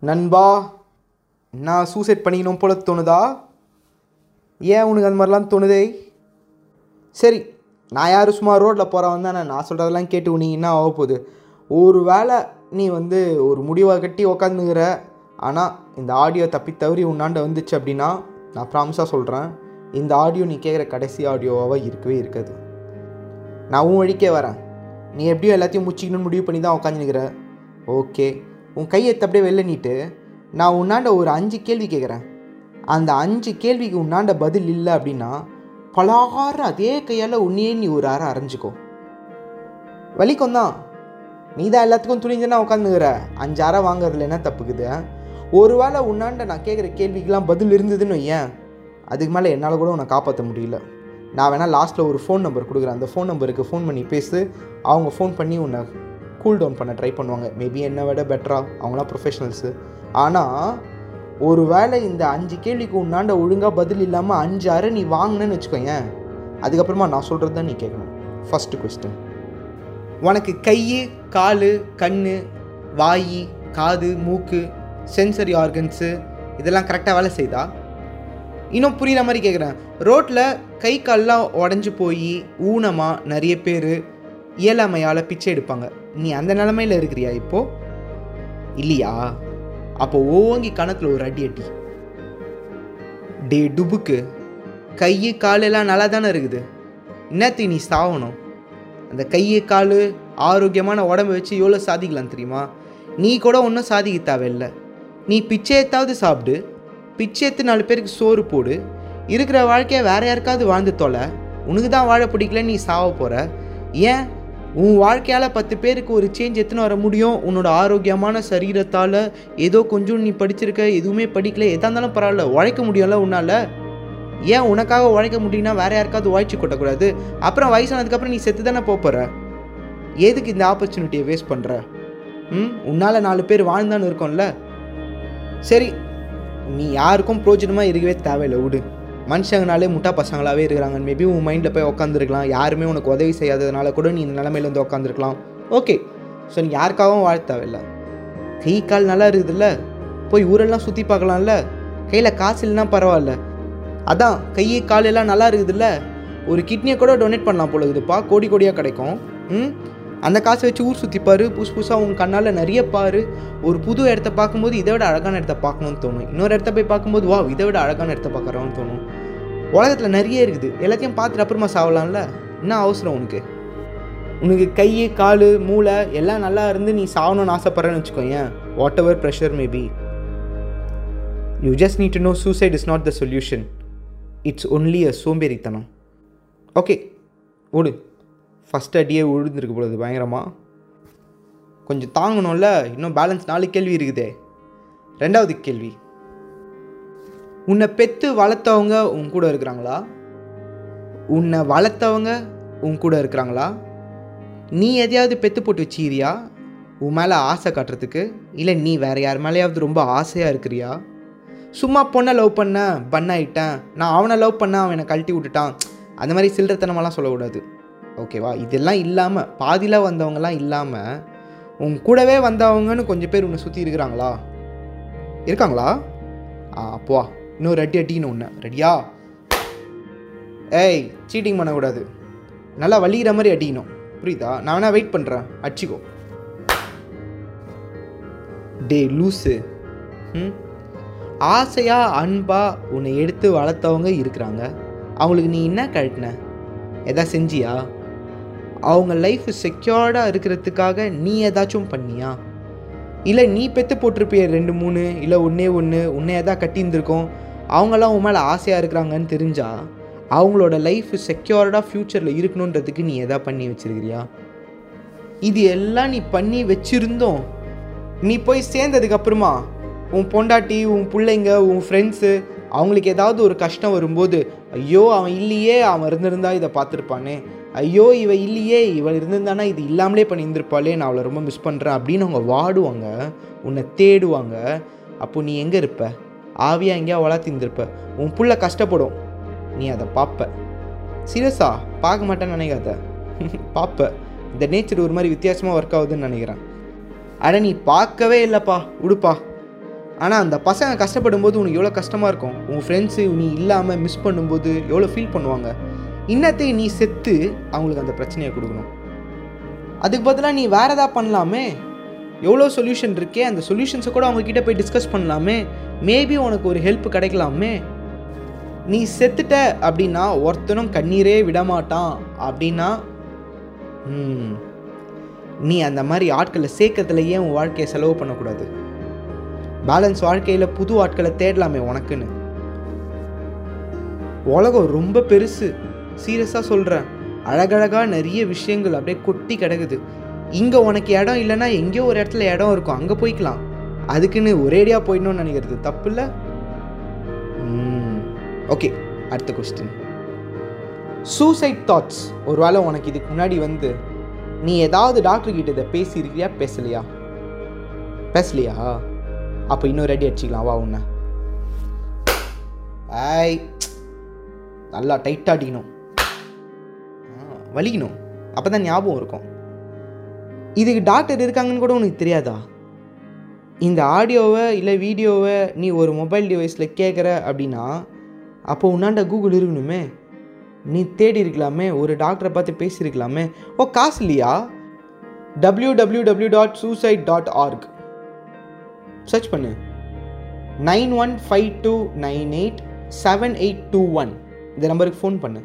நண்பா நான் சூசைட் பண்ணிக்கணும் போல தோணுதா? ஏன் உனக்கு அந்த மாதிரிலாம் தோணுதே? சரி நான் யார்? சும்மா ரோட்டில் போகிறவன் தானே. நான் சொல்கிறதெல்லாம் கேட்டு நீ என்ன ஆக போகுது? ஒரு வேளை நீ வந்து ஒரு முடிவை கட்டி உக்காந்துங்கிற ஆனால் இந்த ஆடியோ தப்பி தவறி உன்னாண்ட வந்துச்சு அப்படின்னா நான் ப்ராமிஸாக சொல்கிறேன் இந்த ஆடியோ நீ கேட்குற கடைசி ஆடியோவாக இருக்கவே இருக்காது. நான் உன் வழிக்கே வரேன். நீ எப்படியும் எல்லாத்தையும் முடிச்சிக்கணும்னு முடிவு பண்ணி தான் உட்காந்துருக்கிற ஓகே. உன் கையை அப்படியே வெளில நீட்டு. நான் உன்னாண்ட ஒரு அஞ்சு கேள்வி கேட்குறேன். அந்த அஞ்சு கேள்விக்கு உன்னாண்ட பதில் இல்லை அப்படின்னா பலார அதே கையால் உன்னையே நீ ஒரு அரை அரைஞ்சிக்கோ. வலிக்கும் தான். நீ தான் எல்லாத்துக்கும் துணிஞ்சுன்னா உட்காந்துக்கிற அஞ்சு அரை வாங்குறதுல என்ன தப்புக்குது ஒருவேளை உன்னாண்ட நான் கேட்குற கேள்விக்கெலாம் பதில் இருந்ததுன்னு ஏன் அதுக்கு மேலே என்னால் கூட உன்னை காப்பாற்ற முடியல. நான் வேணால் லாஸ்ட்டில் ஒரு ஃபோன் நம்பர் கொடுக்குறேன். அந்த ஃபோன் நம்பருக்கு ஃபோன் பண்ணி பேசு. அவங்க ஃபோன் பண்ணி உன்னை கூல் டவுன் பண்ண ட்ரை பண்ணுவாங்க. மேபி என்னை விட பெட்டராக அவங்களாம் ப்ரொஃபஷனல்ஸு ஆனால் ஒரு வேளை இந்த அஞ்சு கேள்விக்கு உன்னாண்ட ஒழுங்காக பதில் இல்லாமல் அஞ்சு அரை நீ வாங்கினேன்னு வச்சுக்கோங்க அதுக்கப்புறமா நான் சொல்கிறது தான் நீ கேட்கணும். ஃபஸ்ட்டு கொஸ்டின் உனக்கு கை கால் கண் வாய் காது மூக்கு சென்சரி ஆர்கன்ஸு இதெல்லாம் கரெக்டாக வேலை செய்தா? இன்னும் புரியுற மாதிரி கேட்குறேன் ரோட்டில் கை கால்லாம் உடஞ்சி போய் ஊனமாக நிறைய பேர் இயலாமையால் பிச்சை எடுப்பாங்க. நீ அந்த நிலமையில் இருக்கிறியா இப்போது இல்லையா? அப்போ ஓங்கி கணத்தில் ஒரு அடி அடி. டே டுபுக்கு. கை காலெல்லாம் நல்லா தானே இருக்குது? என்னத்துக்கு நீ சாவணும்? அந்த கை கால் ஆரோக்கியமான உடம்பு வச்சு எவ்வளோ சாதிக்கலாம் தெரியுமா? நீ கூட ஒன்றும் சாதிக்க தேவையில்ல. நீ பிச்சை எடுத்தாவது சாப்பிடு. பிச்சை எடுத்து நாலு பேருக்கு சோறு போடு. இருக்கிற வாழ்க்கையை வேற யாருக்காவது வாழ்ந்து தொலை. உனக்கு தான் வாழ பிடிக்கல நீ சாவ போகிற ஏன்? உன் வாழ்க்கையால் பத்து பேருக்கு ஒரு சேஞ்ச் எத்தனை வர முடியும்? உன்னோட ஆரோக்கியமான சரீரத்தால் ஏதோ கொஞ்சம் நீ படிச்சிருக்க எதுவுமே படிக்கல எதாக இருந்தாலும் பரவாயில்ல உழைக்க முடியும்ல உன்னால்? ஏன் உனக்காக உழைக்க முடியும்னா வேற யாருக்காவது உழைச்சி கொட்டக்கூடாது? அப்புறம் வயசானதுக்கப்புறம் நீ செத்து தானே போகிற எதுக்கு இந்த ஆப்பர்ச்சுனிட்டியை வேஸ்ட் பண்ணுற ம்? உன்னால் நாலு பேர் வாழ்ந்தான்னு இருக்கோம்ல? சரி நீ யாருக்கும் பிரோஜனமாக இருக்கவே தேவையில்லை விடு. மனுஷங்கனாலே முட்டா பசங்களாகவே இருக்கிறாங்க. மேபி உன் மைண்டில் போய் உட்காந்துருக்கலாம் யாருமே உனக்கு உதவி செய்யாததுனால கூட நீ இந்த நிலமையில வந்து உட்காந்துருக்கலாம் ஓகே ஸோ நீ யாருக்காகவும் வாழ தேவையில்ல. கை கால் நல்லா இருக்குதுல்ல? போய் ஊரெல்லாம் சுற்றி பார்க்கலாம்ல? கையில் காசு இல்லைன்னா பரவாயில்ல. அதான் கை கால் எல்லாம் நல்லா இருக்குதுல்ல? ஒரு கிட்னியை கூட டொனேட் பண்ணலாம் போல இருக்குதுப்பா கோடி கோடியாக கிடைக்கும். ம்? அந்த காசை வச்சு ஊர் சுற்றி புதுசு புதுசாக உங்கள் கண்ணால் நிறைய பாரு. ஒரு புது இடத்த பார்க்கும்போது இதை விட அழகான இடத்த பார்க்கணும்னு தோணும். இன்னொரு இடத்த போய் பார்க்கும்போது வா இதை விட அழகான இடத்த பார்க்குறோன்னு தோணும். உலகத்தில் நிறைய இருக்குது. எல்லாத்தையும் பார்த்துட்டு அப்புறமா சாவலாம்ல? என்ன அவசரம் உனக்கு? உனக்கு கை கால் மூளை எல்லாம் நல்லா இருந்து நீ சாகணும்னு ஆசைப்பட்றேன்னு வச்சுக்கோங்க whatever pressure maybe you just need to know suicide is not the solution it's only a சோம்பேறித்தனம். ஓகே ஓடு. ஃபஸ்ட் அடியே விழுந்திருக்கு பொழுது பயங்கரமாக கொஞ்சம் தாங்கணும்ல இன்னும் பேலன்ஸ் நாலு கேள்வி இருக்குதே. ரெண்டாவது கேள்வி. உன்னை பெற்று வளர்த்தவங்க உன் கூட இருக்கிறாங்களா? உன்னை வளர்த்தவங்க உன் கூட இருக்கிறாங்களா? நீ எதையாவது பெற்று போட்டு வச்சிக்கிறியா? உன் மேலே ஆசை காட்டுறதுக்கு? இல்லை நீ வேறு யார் மேலேயாவது ரொம்ப ஆசையாக இருக்கிறியா? சும்மா பொண்ணை லவ் பண்ண பண்ணாயிட்டேன் நான் அவனை லவ் பண்ண அவனை கழட்டி விட்டுட்டான். அந்த மாதிரி சில்லறத்தனமெல்லாம் சொல்லக்கூடாது. ஓகேவா? இதெல்லாம் இல்லாமல் பாதியில் வந்தவங்கலாம் இல்லாமல் உன் கூடவே வந்தவங்கன்னு கொஞ்சம் பேர் உன்னை சுற்றி இருக்கிறாங்களா? இருக்காங்களா? ஆ அப்போவா இன்னும் அடி அட்டின்னு ஒன்று ரெடியா ஏய் சீட்டிங் பண்ணக்கூடாது. நல்லா வலிகிற மாதிரி அடிக்கணும். புரியுதா? நான் வேணா வெயிட் பண்ணுறேன் அடிச்சிக்கோ. டே லூஸு ம்? ஆசையாக அன்பாக உன்னை எடுத்து வளர்த்தவங்க இருக்கிறாங்க. அவங்களுக்கு நீ என்ன கழட்டின? எதா செஞ்சியா? அவங்க லைஃப் செக்யூர்டாக இருக்கிறதுக்காக நீ ஏதாச்சும் பண்ணியா? இல்லை நீ பெற்று போட்டிருப்பிய ரெண்டு மூணு இல்லை ஒன்றே ஒன்று உன்னை எதா கட்டியிருந்திருக்கோம். அவங்களாம் உன் மேலே ஆசையாக இருக்கிறாங்கன்னு தெரிஞ்சா அவங்களோட லைஃப் செக்யூர்டாக ஃப்யூச்சரில் இருக்கணுன்றதுக்கு நீ எதா பண்ணி வச்சிருக்கிறியா? இது எல்லாம் நீ பண்ணி வச்சிருந்தோம். நீ போய் சேர்ந்ததுக்கப்புறமா உன் பொண்டாட்டி உன் பிள்ளைங்க உன் ஃப்ரெண்ட்ஸு அவங்களுக்கு ஏதாவது ஒரு கஷ்டம் வரும்போது ஐயோ அவன் இல்லையே அவன் இருந்திருந்தா இதை பார்த்துருப்பானே. ஐயோ இவ இல்லையே இவள் இருந்திருந்தானா இது இல்லாமலே பண்ணியிருந்திருப்பாளே நான் அவளை ரொம்ப மிஸ் பண்ணுறேன் அப்படின்னு அவங்க வாடுவாங்க. உன்னை தேடுவாங்க. அப்போ நீ எங்கே இருப்ப? ஆவியாக எங்கேயா வளர்த்திருந்திருப்ப உன் புள்ள கஷ்டப்படும். நீ அதை பார்ப்ப சீரியஸா? பார்க்க மாட்டேன்னு நினைக்காத. பார்ப்ப இந்த நேச்சர் ஒரு மாதிரி வித்தியாசமாக ஒர்க் ஆகுதுன்னு நினைக்கிறேன். அட நீ பார்க்கவே இல்லைப்பா. உடுப்பா. ஆனால் அந்த பசங்க கஷ்டப்படும் போது உனக்கு எவ்வளோ கஷ்டமாக இருக்கும்? உன் ஃப்ரெண்ட்ஸு நீ இல்லாமல் மிஸ் பண்ணும்போது எவ்வளோ ஃபீல் பண்ணுவாங்க? இன்னத்தை நீ செத்து அவங்களுக்கு அந்த பிரச்சனையை கொடுக்கணும். அதுக்கு பதிலாக நீ வேறு எதாவது பண்ணலாமே? எவ்வளோ சொல்யூஷன் இருக்கே அந்த சொல்யூஷன்ஸை கூட அவங்கக்கிட்ட போய் டிஸ்கஸ் பண்ணலாமே? மேபி உனக்கு ஒரு ஹெல்ப் கிடைக்கலாமே? நீ செத்துட்ட அப்படின்னா ஒருத்தனும் கண்ணீரே விடமாட்டான். அப்படின்னா நீ அந்த மாதிரி ஆட்களை சேர்க்கறதுலையே உன் வாழ்க்கையை செலவு பண்ணக்கூடாது. பேலன்ஸ் வாழ்க்கையில் புது ஆட்களை தேடலாமே உனக்குன்னு. உலகம் ரொம்ப பெருசு. சீரியஸாக சொல்கிறேன் அழகழகாக நிறைய விஷயங்கள் அப்படியே கொட்டி கிடக்குது. இங்கே உனக்கு இடம் இல்லைன்னா எங்கேயோ ஒரு இடத்துல இடம் இருக்கும். அங்கே போய்க்கலாம். அதுக்குன்னு ஒரேடியாக போயிடணும்னு நினைக்கிறது தப்பு இல்லை? ஓகே அடுத்த கொஸ்டின் சூசைட் தாட்ஸ் ஒரு வேளை உனக்கு இதுக்கு முன்னாடி வந்து நீ ஏதாவது டாக்டர் கிட்ட இதை பேசியிருக்கியா பேசலையா? பேசலையா? அப்போ இன்னொரு அடி அடிச்சிக்கலாம். வா உன்னை. ஐ நல்லா டைட்டாக அடிக்கணும். வலிக்கணும். அப்போ தான் ஞாபகம் இருக்கும். இதுக்கு டாக்டர் இருக்காங்கன்னு கூட உனக்கு தெரியாதா? இந்த ஆடியோவை இல்லை வீடியோவை நீ ஒரு மொபைல் டிவைஸில் கேட்குற அப்படின்னா அப்போ உன்னாண்ட கூகுள் இருக்கணுமே. நீ தேடி இருக்கலாமே ஒரு டாக்டரை பார்த்து பேசியிருக்கலாமே. ஓ காசு இல்லையா? W W W dot suicide dot org search பண்ணு. Nine one five two nine eight seven eight two one. இந்த நம்பருக்கு ஃபோன் பண்ணு.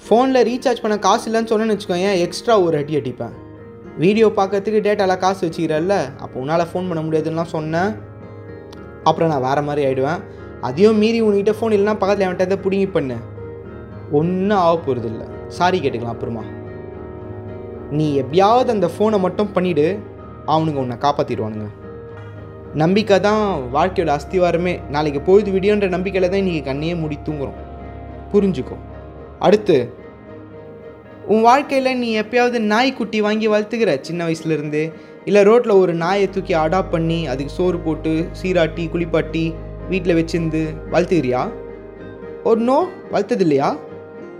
ஃபோனில் ரீசார்ஜ் பண்ண காசு இல்லைன்னு சொன்னேன்னு வச்சுக்கோங்க எக்ஸ்ட்ரா ஒரு அடி அடிப்பேன். வீடியோ பார்க்கறதுக்கு டேட்டாலாம் காசு வச்சுக்கிறல்ல அப்போ உன்னால் ஃபோன் பண்ண முடியாதுன்னுலாம் சொன்னேன். அப்புறம் நான் வேறு மாதிரி ஆகிடுவேன் அதையும் மீறி உன்கிட்ட ஃபோன் இல்லைன்னா பக்கத்தில் என்கிட்ட எதை பிடுங்கி பண்ணு. ஒன்றும் ஆக போகிறது இல்லை. சாரி கேட்டுக்கலாம் அப்புறமா. நீ எப்பயாவது அந்த ஃபோனை மட்டும் பண்ணிவிடு அவனுங்க உன்னை காப்பாற்றிடுவானுங்க நம்பிக்கை தான் வாழ்க்கையோட அஸ்திவாரமே. நாளைக்கு பொழுது விடியோன்ற நம்பிக்கையில் தான் இன்றைக்கி கண்ணையே முடி தூங்குறோம் புரிஞ்சுக்கோ. அடுத்து உன் வாழ்க்கையில் நீ எப்பயாவது நாய்க்குட்டி வாங்கி வளர்த்துக்கிற? சின்ன வயசுலேருந்து. இல்லை ரோட்டில் ஒரு நாயை தூக்கி அடாப்ட் பண்ணி அதுக்கு சோறு போட்டு சீராட்டி குளிப்பாட்டி வீட்டில் வச்சிருந்து வளர்த்துக்கிறியா? ஒரு நோ வளர்த்தது இல்லையா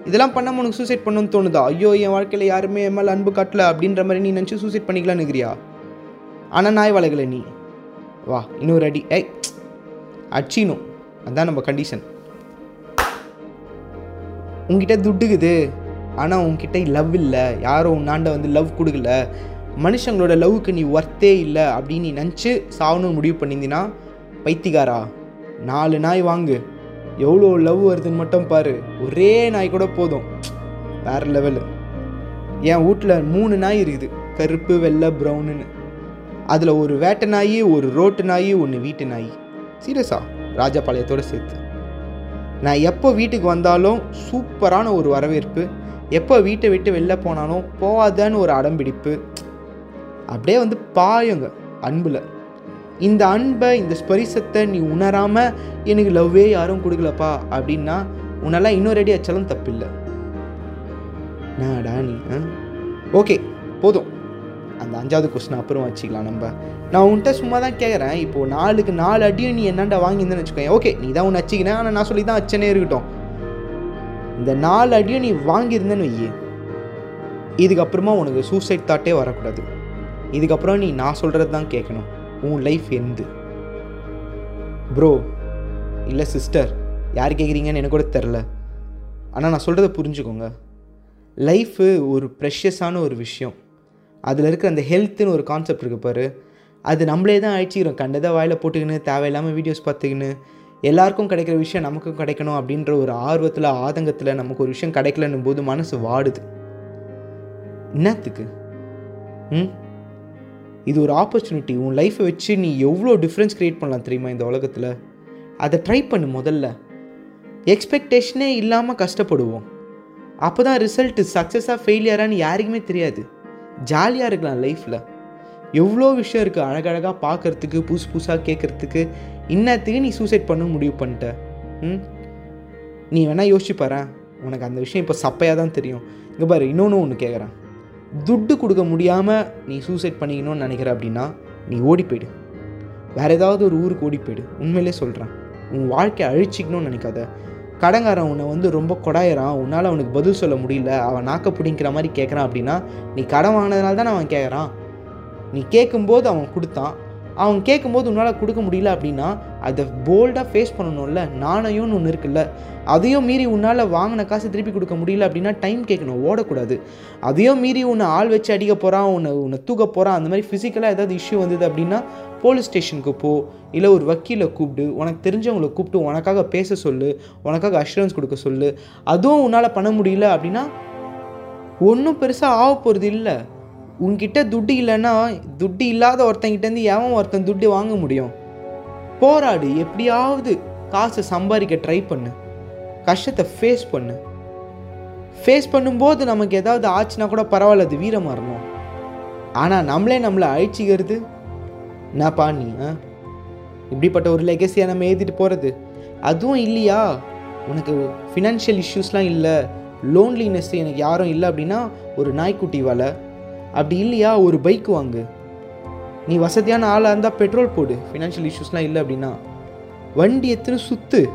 இதெல்லாம் பண்ணாமல் உனக்கு சூசைட் பண்ணணும்னு தோணுதா? ஐயோ என் வாழ்க்கையில் யாருமே என் மேலே அன்பு காட்டல. அப்படின்ற மாதிரி நீ நினச்சி சூசைட் பண்ணிக்கலான்னு இருக்கிறியா ஆனால் நாய் வளர்க்கல நீ. வா இன்னொரு அடி. ஏய் அச்சினும் அதான் நம்ம கண்டிஷன் உங்ககிட்ட துட்டுக்குது. ஆனால் உங்ககிட்ட லவ் இல்லை. யாரும் உன்னாண்ட வந்து லவ் கொடுக்கல. மனுஷங்களோட லவ்வுக்கு நீ ஒர்த்தே இல்லை அப்படின்னு நீ நினச்சி சாகணும்னு முடிவு பண்ணியிருந்தீன்னா பைத்திகாரா நாலு நாய் வாங்கு. எவ்வளோ லவ் வருதுன்னு மட்டும் பாரு. ஒரே நாய் கூட போதும். வேறு லெவலு என் வீட்டில் மூணு நாய் இருக்குது. கருப்பு வெள்ளை ப்ரௌனுன்னு அதில் ஒரு வேட்டை நாய் ஒரு ரோட்டு நாய் ஒன்று வீட்டு நாய். சீரியஸா? ராஜபாளையத்தோடு சேர்த்து. நான் எப்போ வீட்டுக்கு வந்தாலும் சூப்பரான ஒரு வரவேற்பு. எப்போ வீட்டை விட்டு வெளில போனாலும் போகாதன்னு ஒரு அடம்பிடிப்பு. அப்படியே வந்து பாயுங்க அன்பில். இந்த அன்பை இந்த ஸ்பரிசத்தை நீ உணராமல் எனக்கு லவ்வே யாரும் கொடுக்கலப்பா அப்படின்னா உன்னெல்லாம் இன்னொரு அடி அச்சாலும் தப்பில்லை. நாடா நீ ஓகே போதும். அந்த அஞ்சாவது கொஸ்டின் அப்புறம் வச்சுக்கலாம் நம்ம. நான் உன்கிட்ட சும்மா தான் கேட்குறேன் இப்போது நாலுக்கு நாலு அடியும் நீ என்னண்டா வாங்கியிருந்தேன்னு வச்சுக்கோங்க ஓகே நீ தான் ஒன்று வச்சுக்கினேன் ஆனால் நான் சொல்லி தான் வச்சனே இருக்கட்டும். இந்த நாலு அடியும் நீ வாங்கியிருந்தேன்னு வையே. இதுக்கப்புறமா உனக்கு சூசைட் தாட்டே வரக்கூடாது. இதுக்கப்புறம் நீ நான் சொல்கிறது தான் கேட்கணும். உன் லைஃப் எந்து? ப்ரோ இல்லை சிஸ்டர் யார் கேட்குறீங்கன்னு எனக்கு கூட தெரில ஆனால் நான் சொல்கிறத புரிஞ்சுக்கோங்க. லைஃபு ஒரு ப்ரெஷியஸான ஒரு விஷயம். அதில் இருக்கிற அந்த ஹெல்த்துன்னு ஒரு கான்செப்ட் இருக்குது பாரு. அது நம்மளே தான் அழிச்சிக்கிறோம். கண்டதை வாயில் போட்டுக்கின்னு தேவையில்லாமல் வீடியோஸ் பார்த்துக்கின்னு எல்லாருக்கும் கிடைக்கிற விஷயம் நமக்கும் கிடைக்கணும் அப்படின்ற ஒரு ஆர்வத்தில் ஆதங்கத்தில் நமக்கு ஒரு விஷயம் கிடைக்கலன்னும் போது மனசு வாடுது. என்னத்துக்கு? ம்? இது ஒரு ஆப்பர்ச்சுனிட்டி உன் லைஃப்பை வச்சு நீ எவ்வளோ டிஃப்ரென்ஸ் க்ரியேட் பண்ணலாம் தெரியுமா இந்த உலகத்தில்? அதை ட்ரை பண்ணு முதல்ல. எக்ஸ்பெக்டேஷனே இல்லாமல் கஷ்டப்படுவோம். அப்போ தான் ரிசல்ட்டு சக்ஸஸாக ஃபெயிலியரான்னு யாருக்குமே தெரியாது. ஜாலியாக இருக்கலாம் லைஃப்பில் எவ்வளோ விஷயம் இருக்குது அழகழகாக பார்க்குறதுக்கு புதுசு புதுசாக கேட்குறதுக்கு இன்னத்துக்கு நீ சூசைட் பண்ண முடிவு பண்ணிட்ட. ம்? நீ வேணால் யோசிச்சு பாரு உனக்கு அந்த விஷயம் இப்போ சப்பையாக தான் தெரியும். இங்கே பாரு இன்னொன்று ஒன்று கேட்குறேன் துட்டு கொடுக்க முடியாமல் நீ சூசைட் பண்ணிக்கணும்னு நினைக்கிற அப்படின்னா நீ ஓடி போயிடு. வேறு ஏதாவது ஒரு ஊருக்கு ஓடி போயிடு. உண்மையிலே சொல்கிறேன் உன் வாழ்க்கையை அழிச்சிக்கணும்னு நினைக்காத. கடங்காரன் உன்னை வந்து ரொம்ப கொடாயிறான். உன்னால் அவனுக்கு பதில் சொல்ல முடியல. அவன் நாக்க பிடிங்கிற மாதிரி கேட்குறான் அப்படின்னா நீ கடன் வாங்கினதுனால தான் அவன் கேட்குறான் நீ கேட்கும்போது அவன் கொடுத்தான். அவன் கேட்கும்போது உன்னால் கொடுக்க முடியல அப்படின்னா அதை போல்டாக ஃபேஸ் பண்ணணும்ல. நாணயம்னு ஒன்று இருக்குல்ல. அதையும் மீறி உன்னால் வாங்கின காசு திருப்பி கொடுக்க முடியல அப்படின்னா டைம் கேட்கணும் ஓடக்கூடாது. அதையும் மீறி உன்னை ஆள் வச்சு அடிக்க போகிறான் உன்னை உன்னை தூக்க போகிறான் அந்த மாதிரி ஃபிசிக்கலாக ஏதாவது இஷ்யூ வந்தது அப்படின்னா போலீஸ் ஸ்டேஷனுக்கு போ இல்லை ஒரு வக்கீலை கூப்பிடு உனக்கு தெரிஞ்சவங்களை கூப்பிட்டு உனக்காக பேச சொல்லு உனக்காக அஷூரன்ஸ் கொடுக்க சொல்லு அதுவும் உன்னால் பண்ண முடியல அப்படின்னா ஒன்றும் பெருசாக ஆக போகிறது இல்லை. உன்கிட்ட துட்டு இல்லைன்னா துட்டு இல்லாத ஒருத்தங்கிட்டேருந்து எவன் ஒருத்தன் துட்டு வாங்க முடியும்? போராடு எப்படியாவது காசை சம்பாதிக்க ட்ரை பண்ணு. கஷ்டத்தை ஃபேஸ் பண்ணு. ஃபேஸ் பண்ணும்போது நமக்கு ஏதாவது ஆச்சுன்னா கூட பரவாயில்ல அது வீரமாக மரணம் ஆனால் நம்மளே நம்மளை அழிச்சிக்கிறது என்னப்பா நீ ஆ? இப்படிப்பட்ட ஒரு லெகசியை நம்ம எழுதிட்டு போகிறது அதுவும் இல்லையா? உனக்கு ஃபினான்ஷியல் இஷ்யூஸ்லாம் இல்லை. லோன்லினஸ் எனக்கு யாரும் இல்லை அப்படின்னா ஒரு நாய்க்குட்டி வலை அப்படி இல்லையா? ஒரு பைக் வாங்கு. நீ வசதியான ஆளாக இருந்தால் பெட்ரோல் போடு. ஃபினான்ஷியல் இஷ்யூஸ்லாம் இல்லை அப்படின்னா. வண்டி எத்தனை சுற்று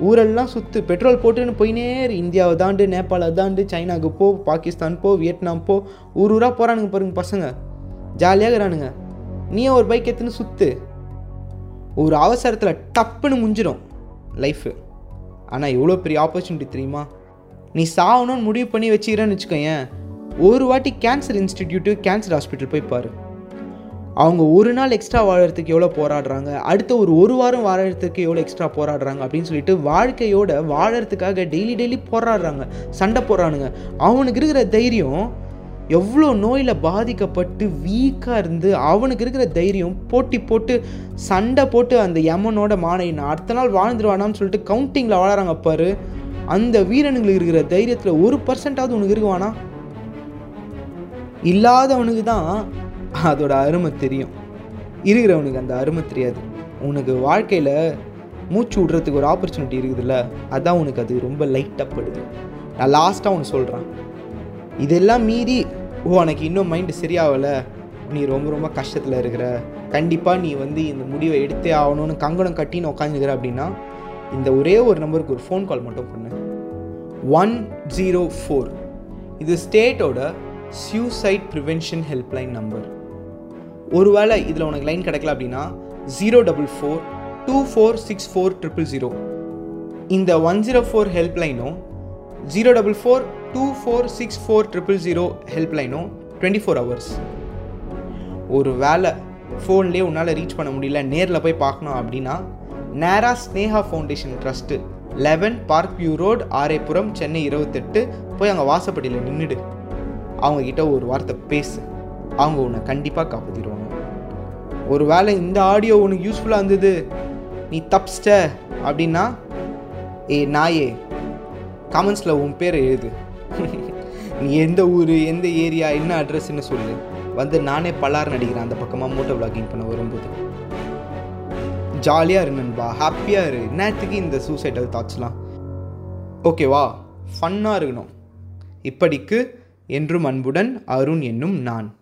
ஊரெல்லாம் சுற்று பெட்ரோல் போட்டுன்னு போயினே இந்தியாவை தாண்டு நேபாளை தாண்டு சைனாவுக்கு போ பாகிஸ்தான் போ வியட்நாம் போ. ஊர் ஊராக போகிறானுங்க பாருங்க பசங்க. ஜாலியாக இருக்கிறானுங்க. நீ ஒரு பைக் எடுத்துன்னு சுற்று ஒரு அவசரத்தில் டப்புன்னு முடிஞ்சிடும் லைஃபு ஆனால் எவ்வளோ பெரிய ஆப்பர்ச்சுனிட்டி தெரியுமா? நீ சாகணும்னு முடிவு பண்ணி வச்சுக்கிறேன்னு வச்சுக்கோயேன் ஒரு வாட்டி கேன்சர் இன்ஸ்டிடியூட்டு கேன்சர் ஹாஸ்பிட்டல் போய் பாரு. அவங்க ஒரு நாள் எக்ஸ்ட்ரா வாழறதுக்கு எவ்வளோ போராடுறாங்க? அடுத்த ஒரு ஒரு வாரம் வாழறதுக்கு எவ்வளோ எக்ஸ்ட்ரா போராடுறாங்க அப்படின்னு சொல்லிட்டு வாழ்க்கையோட வாழறதுக்காக டெய்லி டெய்லி போராடுறாங்க. சண்டை போடுறானுங்க. அவனுக்கு இருக்கிற தைரியம் எவ்வளோ நோயில் பாதிக்கப்பட்டு வீக்காக இருந்து அவனுக்கு இருக்கிற தைரியம் போட்டி போட்டு சண்டை போட்டு அந்த யமனோட மானை அடுத்த நாள் வாழ்ந்துருவானான்னு சொல்லிட்டு கவுண்டிங்கில் வாழறாங்க பாரு. அந்த வீரனுங்களுக்கு இருக்கிற தைரியத்தில் ஒரு பர்சன்டாவது உனக்கு இருக்குவானா? இல்லாதவனுக்கு தான் அதோட அருமை தெரியும். இருக்கிறவனுக்கு அந்த அருமை தெரியாது. உனக்கு வாழ்க்கையில் மூச்சு விடுறதுக்கு ஒரு ஆப்பர்ச்சுனிட்டி இருக்குதுல்ல அதான் உனக்கு அது ரொம்ப லைட்டாக படுது. நான் லாஸ்ட்டாக ஒன்று சொல்கிறேன் இதெல்லாம் மீறி ஓ உனக்கு இன்னும் மைண்டு சரியாகலை நீ ரொம்ப ரொம்ப கஷ்டத்தில் இருக்கிற. கண்டிப்பாக நீ வந்து இந்த முடிவை எடுத்தே ஆகணும்னு கங்கணம் கட்டின்னு உட்காந்துக்கிற அப்படின்னா இந்த ஒரே ஒரு நம்பருக்கு ஒரு ஃபோன் கால் மட்டும் பண்ணு. ஒன் ஜீரோ ஃபோர் இது ஸ்டேட்டோட சியூசைட் ப்ரிவென்ஷன் ஹெல்ப்லைன் நம்பர் ஒருவேளை இதில் உனக்கு லைன் கிடைக்கல அப்படின்னா zero double four two four six four triple zero இந்த one zero four ஹெல்ப்லைனும் zero double four two four six four triple zero ஹெல்ப்லைனும் twenty four hours ஒரு வேலை ஃபோன்லேயே உன்னால் ரீச் பண்ண முடியல நேரில் போய் பார்க்கணும் அப்படின்னா நேரா Sneha foundation trust eleven park view road Arepuram Chennai இருபத்தெட்டு போய் அங்கே வாசப்படியில் நின்றுடு அவங்கக்கிட்ட ஒரு வார்த்தை பேசு. அவங்க உன்னை கண்டிப்பாக காப்பாற்றிடுவாங்க ஒரு வேளை இந்த ஆடியோ உனக்கு யூஸ்ஃபுல்லாக இருந்தது நீ தப்பிச்சிட்ட அப்படின்னா ஏ நாயே கமெண்ட்ஸில் உன் பேரை எழுது. நீ எந்த ஊர் எந்த ஏரியா என்ன அட்ரஸ்ன்னு சொல்லு. வந்து நானே பலார் நடிக்கிறேன். அந்த பக்கமாக மோட்டோ விளாகிங் பண்ண வரும்போது. ஜாலியாக இரு நண்பா. ஹாப்பியாக இரு. நேற்றுக்கு இந்த சூசைடல் தாட்ஸ்லாம் ஓகேவா ஃபன்னாக இருக்கணும். இப்படிக்கு என்றும் அன்புடன் அருண் என்னும் நான்.